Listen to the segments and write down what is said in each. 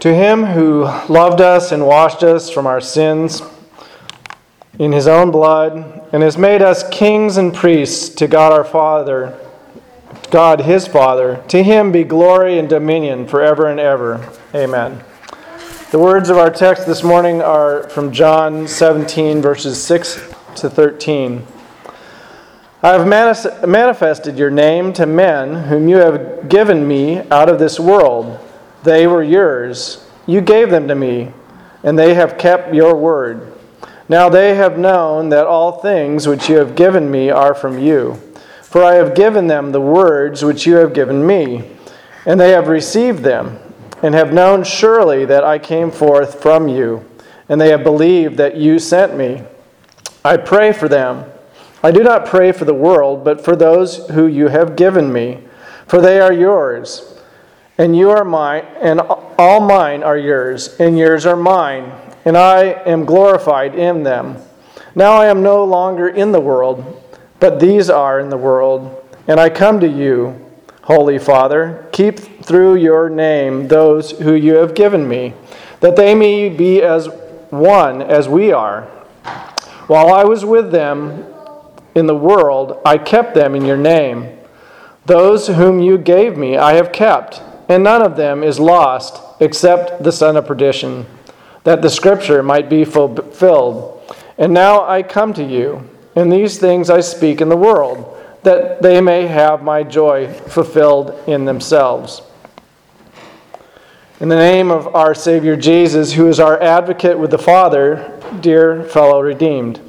To him who loved us and washed us from our sins in his own blood and has made us kings and priests to God our Father, God his Father, to him be glory and dominion forever and ever. Amen. The words of our text this morning are from John 17, verses 6 to 13. I have manifested your name to men whom you have given me out of this world. They were yours. You gave them to me, and they have kept your word. Now they have known that all things which you have given me are from you. For I have given them the words which you have given me, and they have received them, and have known surely that I came forth from you, and they have believed that you sent me. I pray for them. I do not pray for the world, but for those who you have given me, for they are yours and you are mine, and all mine are yours, and yours are mine, and I am glorified in them. Now I am no longer in the world, but these are in the world, and I come to you, Holy Father. Keep through your name those who you have given me, that they may be as one as we are. While I was with them in the world, I kept them in your name. Those whom you gave me, I have kept and none of them is lost except the son of perdition, that the scripture might be fulfilled. And now I come to you, and these things I speak in the world, that they may have my joy fulfilled in themselves. In the name of our Savior Jesus, who is our advocate with the Father, dear fellow redeemed.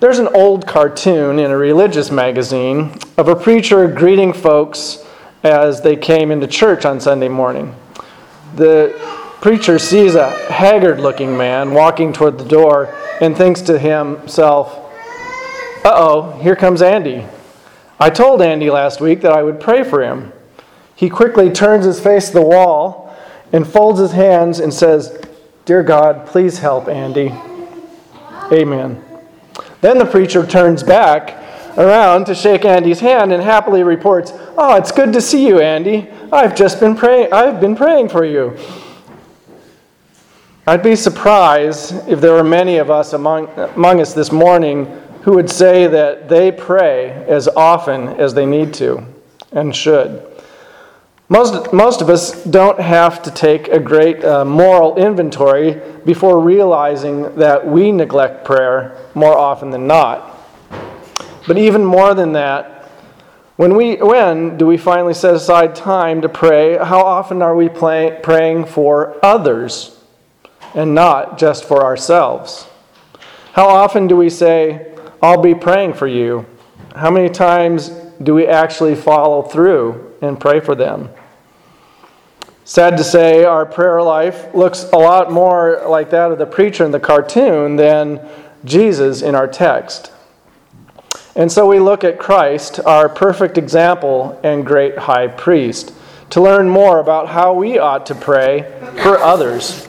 There's an old cartoon in a religious magazine of a preacher greeting folks as they came into church on Sunday morning. The preacher sees a haggard looking man walking toward the door and thinks to himself, uh oh, here comes Andy. I told Andy last week that I would pray for him. He quickly turns his face to the wall and folds his hands and says, Dear God, please help Andy. Amen. Then the preacher turns back around to shake Andy's hand and happily reports, "Oh, it's good to see you, Andy. I've just been praying I've been praying for you." I'd be surprised if there were many of us among, among us this morning who would say that they pray as often as they need to and should. Most, most of us don't have to take a great uh, moral inventory before realizing that we neglect prayer more often than not. But even more than that, when, we, when do we finally set aside time to pray? How often are we play, praying for others and not just for ourselves? How often do we say, I'll be praying for you? How many times do we actually follow through and pray for them? Sad to say, our prayer life looks a lot more like that of the preacher in the cartoon than Jesus in our text. And so we look at Christ, our perfect example and great high priest, to learn more about how we ought to pray for others.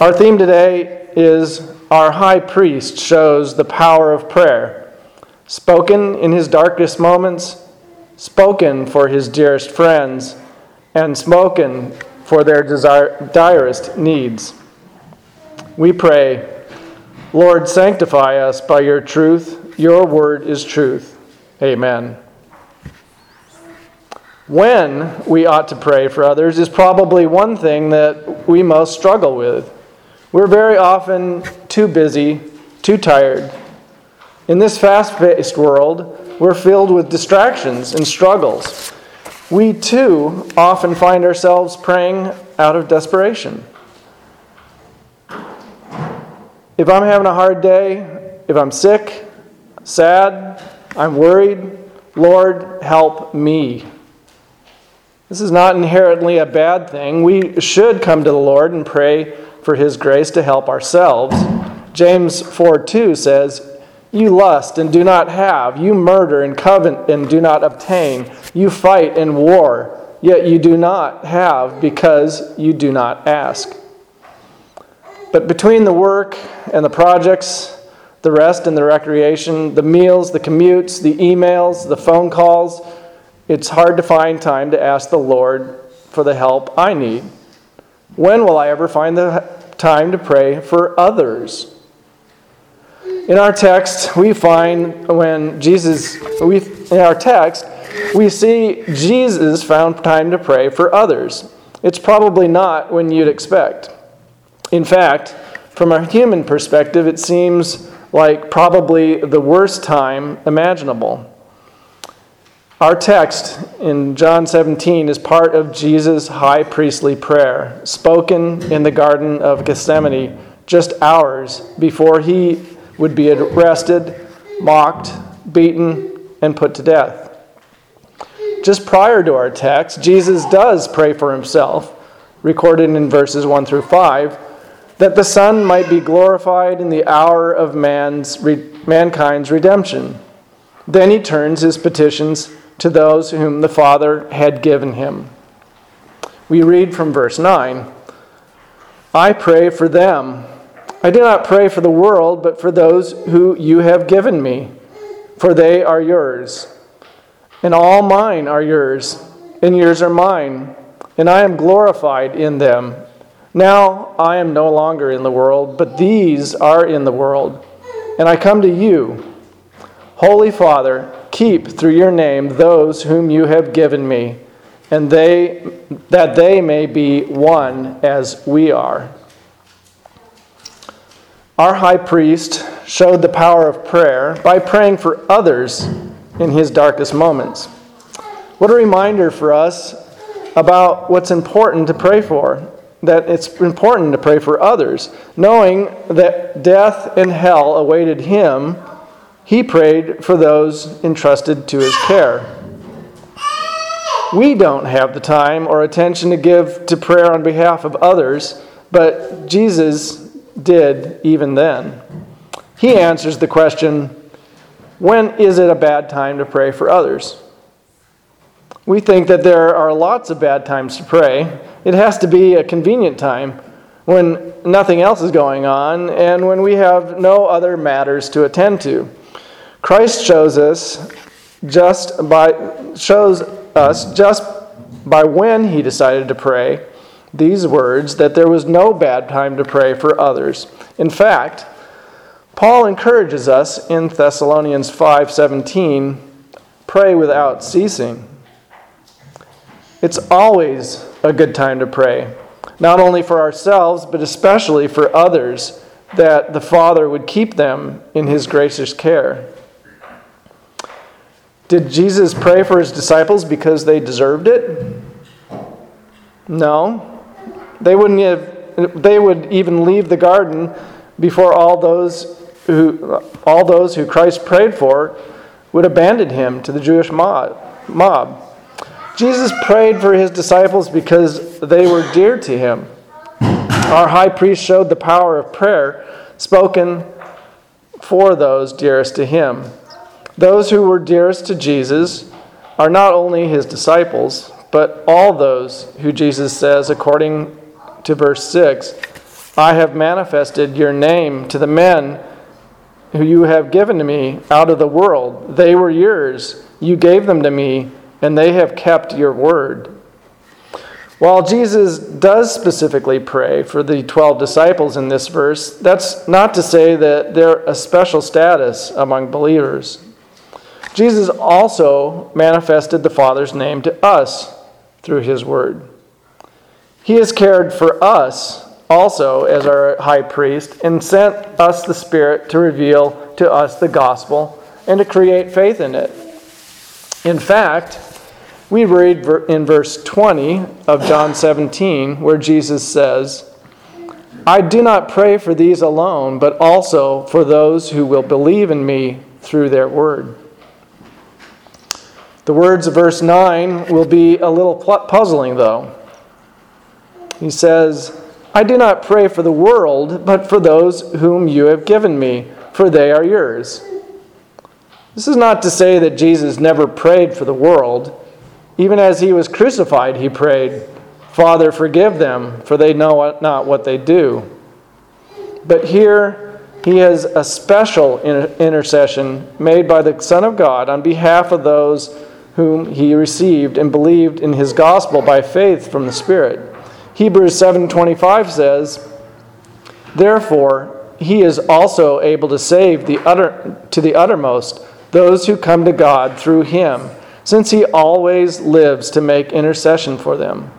Our theme today is Our High Priest Shows the Power of Prayer. Spoken in his darkest moments, spoken for his dearest friends, and spoken for their desire, direst needs. We pray, Lord, sanctify us by your truth your word is truth. Amen. When we ought to pray for others is probably one thing that we most struggle with. We're very often too busy, too tired. In this fast paced world, we're filled with distractions and struggles. We too often find ourselves praying out of desperation. If I'm having a hard day, if I'm sick, sad, I'm worried. Lord, help me. This is not inherently a bad thing. We should come to the Lord and pray for His grace to help ourselves. James 4 2 says, You lust and do not have, you murder and covet and do not obtain, you fight and war, yet you do not have because you do not ask. But between the work and the projects, the rest and the recreation, the meals, the commutes, the emails, the phone calls. It's hard to find time to ask the Lord for the help I need? When will I ever find the time to pray for others? In our text, we find when Jesus, we, in our text, we see Jesus found time to pray for others. It's probably not when you'd expect. In fact, from a human perspective, it seems like probably the worst time imaginable. Our text in John 17 is part of Jesus' high priestly prayer, spoken in the Garden of Gethsemane just hours before he would be arrested, mocked, beaten, and put to death. Just prior to our text, Jesus does pray for himself, recorded in verses 1 through 5, that the Son might be glorified in the hour of man's, mankind's redemption. Then he turns his petitions to those whom the Father had given him. We read from verse 9 I pray for them. I do not pray for the world, but for those who you have given me, for they are yours and all mine are yours, and yours are mine, and I am glorified in them. Now I am no longer in the world, but these are in the world, and I come to you. Holy Father, keep through your name those whom you have given me, and they that they may be one as we are. Our high priest showed the power of prayer by praying for others in his darkest moments. What a reminder for us about what's important to pray for. That it's important to pray for others. Knowing that death and hell awaited him, he prayed for those entrusted to his care. We don't have the time or attention to give to prayer on behalf of others, but Jesus did even then. He answers the question when is it a bad time to pray for others? We think that there are lots of bad times to pray. It has to be a convenient time when nothing else is going on and when we have no other matters to attend to. Christ shows us just by shows us just by when he decided to pray these words that there was no bad time to pray for others. In fact, Paul encourages us in Thessalonians 5:17, pray without ceasing. It's always a good time to pray, not only for ourselves, but especially for others, that the Father would keep them in his gracious care. Did Jesus pray for his disciples because they deserved it? No. They wouldn't have, they would even leave the garden before all those who, all those who Christ prayed for would abandon him to the Jewish mob. Jesus prayed for his disciples because they were dear to him. Our high priest showed the power of prayer spoken for those dearest to him. Those who were dearest to Jesus are not only his disciples, but all those who Jesus says, according to verse 6, I have manifested your name to the men who you have given to me out of the world. They were yours. You gave them to me, and they have kept your word. While Jesus does specifically pray for the 12 disciples in this verse, that's not to say that they're a special status among believers. Jesus also manifested the Father's name to us through his word. He has cared for us also as our high priest and sent us the Spirit to reveal to us the gospel and to create faith in it. In fact, we read in verse 20 of John 17 where Jesus says, I do not pray for these alone, but also for those who will believe in me through their word. The words of verse 9 will be a little puzzling, though. He says, I do not pray for the world, but for those whom you have given me, for they are yours. This is not to say that Jesus never prayed for the world. Even as he was crucified, he prayed, Father, forgive them, for they know not what they do. But here, he has a special intercession made by the Son of God on behalf of those whom he received and believed in his gospel by faith from the Spirit. Hebrews 7:25 says, "Therefore he is also able to save the utter, to the uttermost those who come to God through him, since he always lives to make intercession for them."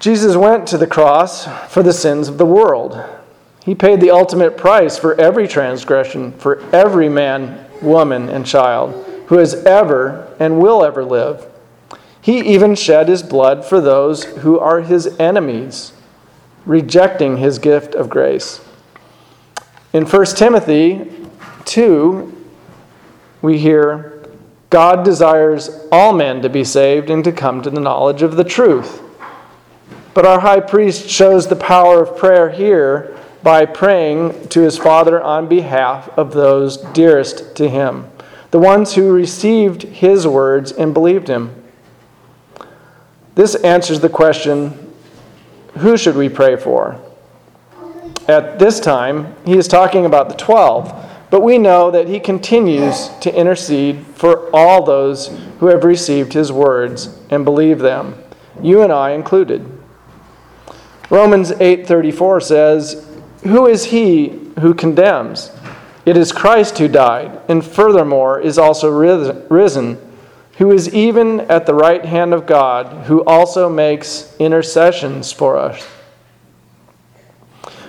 Jesus went to the cross for the sins of the world. He paid the ultimate price for every transgression, for every man, woman, and child who has ever and will ever live. He even shed his blood for those who are his enemies, rejecting his gift of grace. In 1 Timothy 2, we hear God desires all men to be saved and to come to the knowledge of the truth. But our high priest shows the power of prayer here by praying to his Father on behalf of those dearest to him, the ones who received his words and believed him. This answers the question who should we pray for? At this time, he is talking about the 12, but we know that he continues to intercede for all those who have received his words and believe them, you and I included. Romans 8:34 says, "Who is he who condemns? It is Christ who died, and furthermore is also risen, who is even at the right hand of God, who also makes intercessions for us."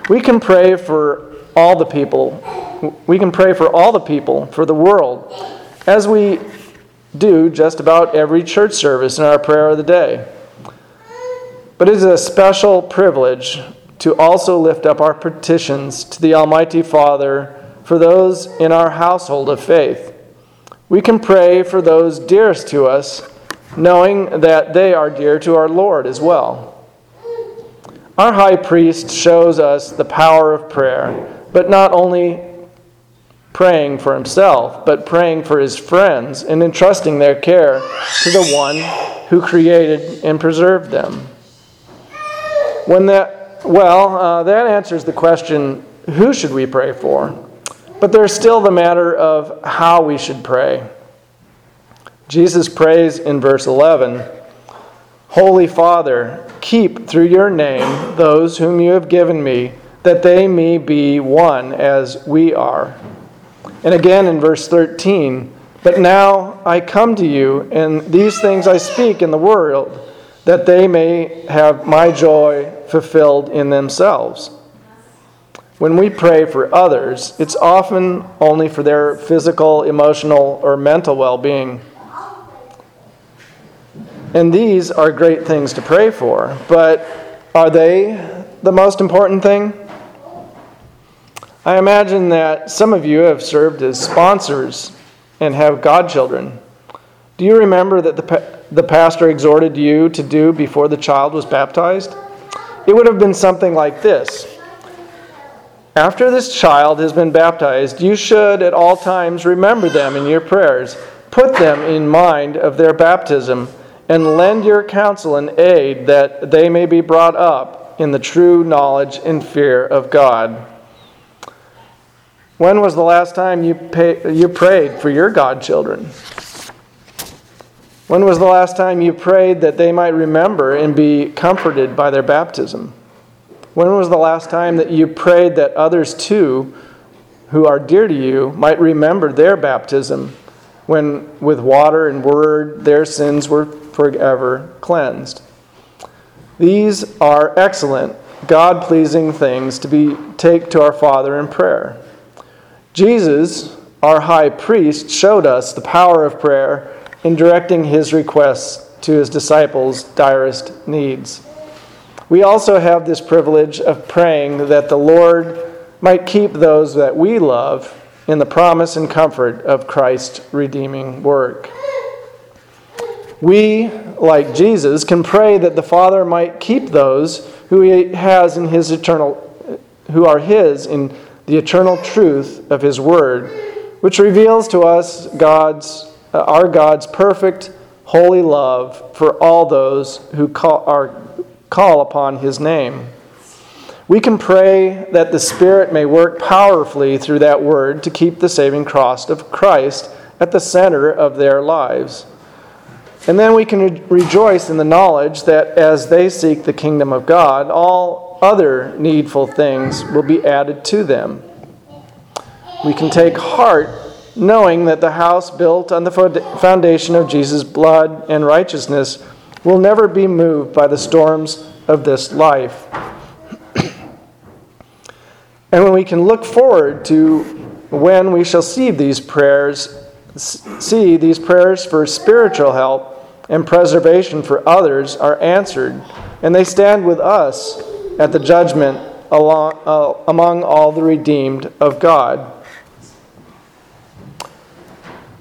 We can pray for all the people. We can pray for all the people, for the world, as we do just about every church service in our prayer of the day. But it is a special privilege to also lift up our petitions to the Almighty Father for those in our household of faith. We can pray for those dearest to us, knowing that they are dear to our Lord as well. Our high priest shows us the power of prayer, but not only praying for himself, but praying for his friends and entrusting their care to the one who created and preserved them. When that, well, uh, that answers the question who should we pray for? But there's still the matter of how we should pray. Jesus prays in verse 11 Holy Father, keep through your name those whom you have given me, that they may be one as we are. And again in verse 13 But now I come to you, and these things I speak in the world that they may have my joy fulfilled in themselves. When we pray for others, it's often only for their physical, emotional, or mental well being. And these are great things to pray for, but are they the most important thing? I imagine that some of you have served as sponsors and have godchildren. Do you remember that the, the pastor exhorted you to do before the child was baptized? It would have been something like this After this child has been baptized, you should at all times remember them in your prayers, put them in mind of their baptism, and lend your counsel and aid that they may be brought up in the true knowledge and fear of God. When was the last time you, pay, you prayed for your godchildren? When was the last time you prayed that they might remember and be comforted by their baptism? When was the last time that you prayed that others too, who are dear to you, might remember their baptism when with water and word their sins were forever cleansed? These are excellent, God pleasing things to be take to our Father in prayer. Jesus, our high priest, showed us the power of prayer in directing his requests to his disciples' direst needs. We also have this privilege of praying that the Lord might keep those that we love in the promise and comfort of Christ's redeeming work. We, like Jesus, can pray that the Father might keep those who he has in his eternal who are his in the eternal truth of his word, which reveals to us God's uh, our God's perfect, holy love for all those who call, are, call upon his name. We can pray that the Spirit may work powerfully through that word to keep the saving cross of Christ at the center of their lives. And then we can re- rejoice in the knowledge that as they seek the kingdom of God, all other needful things will be added to them. We can take heart knowing that the house built on the foundation of Jesus' blood and righteousness will never be moved by the storms of this life. and when we can look forward to when we shall see these prayers, see these prayers for spiritual help and preservation for others are answered, and they stand with us at the judgment along, uh, among all the redeemed of God.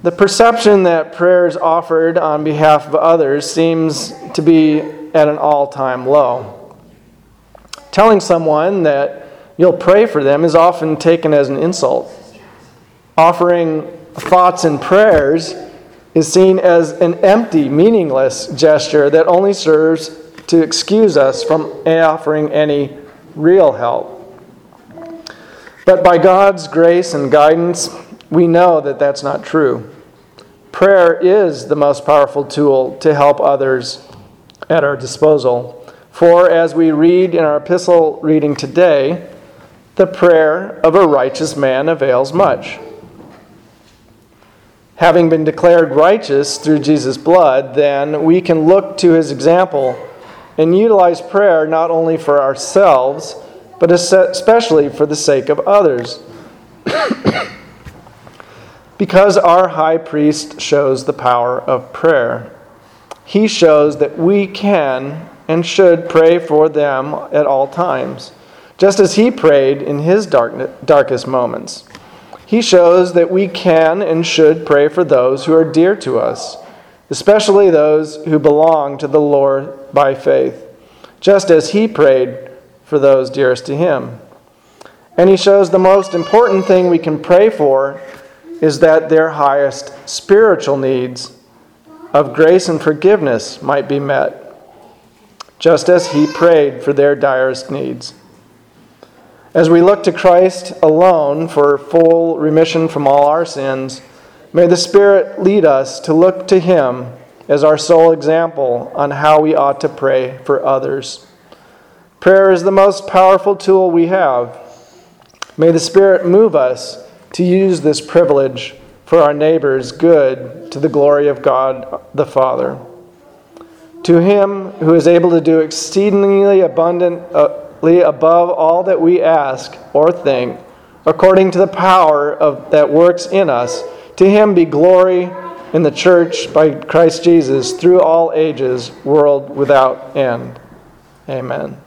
The perception that prayers offered on behalf of others seems to be at an all time low. Telling someone that you'll pray for them is often taken as an insult. Offering thoughts and prayers is seen as an empty, meaningless gesture that only serves to excuse us from offering any real help. But by God's grace and guidance, we know that that's not true. Prayer is the most powerful tool to help others at our disposal. For as we read in our epistle reading today, the prayer of a righteous man avails much having been declared righteous through Jesus' blood, then we can look to his example and utilize prayer not only for ourselves, but especially for the sake of others. because our high priest shows the power of prayer, he shows that we can and should pray for them at all times, just as he prayed in his darkest moments. He shows that we can and should pray for those who are dear to us, especially those who belong to the Lord by faith, just as he prayed for those dearest to him. And he shows the most important thing we can pray for is that their highest spiritual needs of grace and forgiveness might be met, just as he prayed for their direst needs. As we look to Christ alone for full remission from all our sins, may the Spirit lead us to look to Him as our sole example on how we ought to pray for others. Prayer is the most powerful tool we have. May the Spirit move us to use this privilege for our neighbor's good to the glory of God the Father. To Him who is able to do exceedingly abundant. Uh, above all that we ask or think, according to the power of, that works in us. To him be glory in the church by Christ Jesus through all ages, world without end. Amen.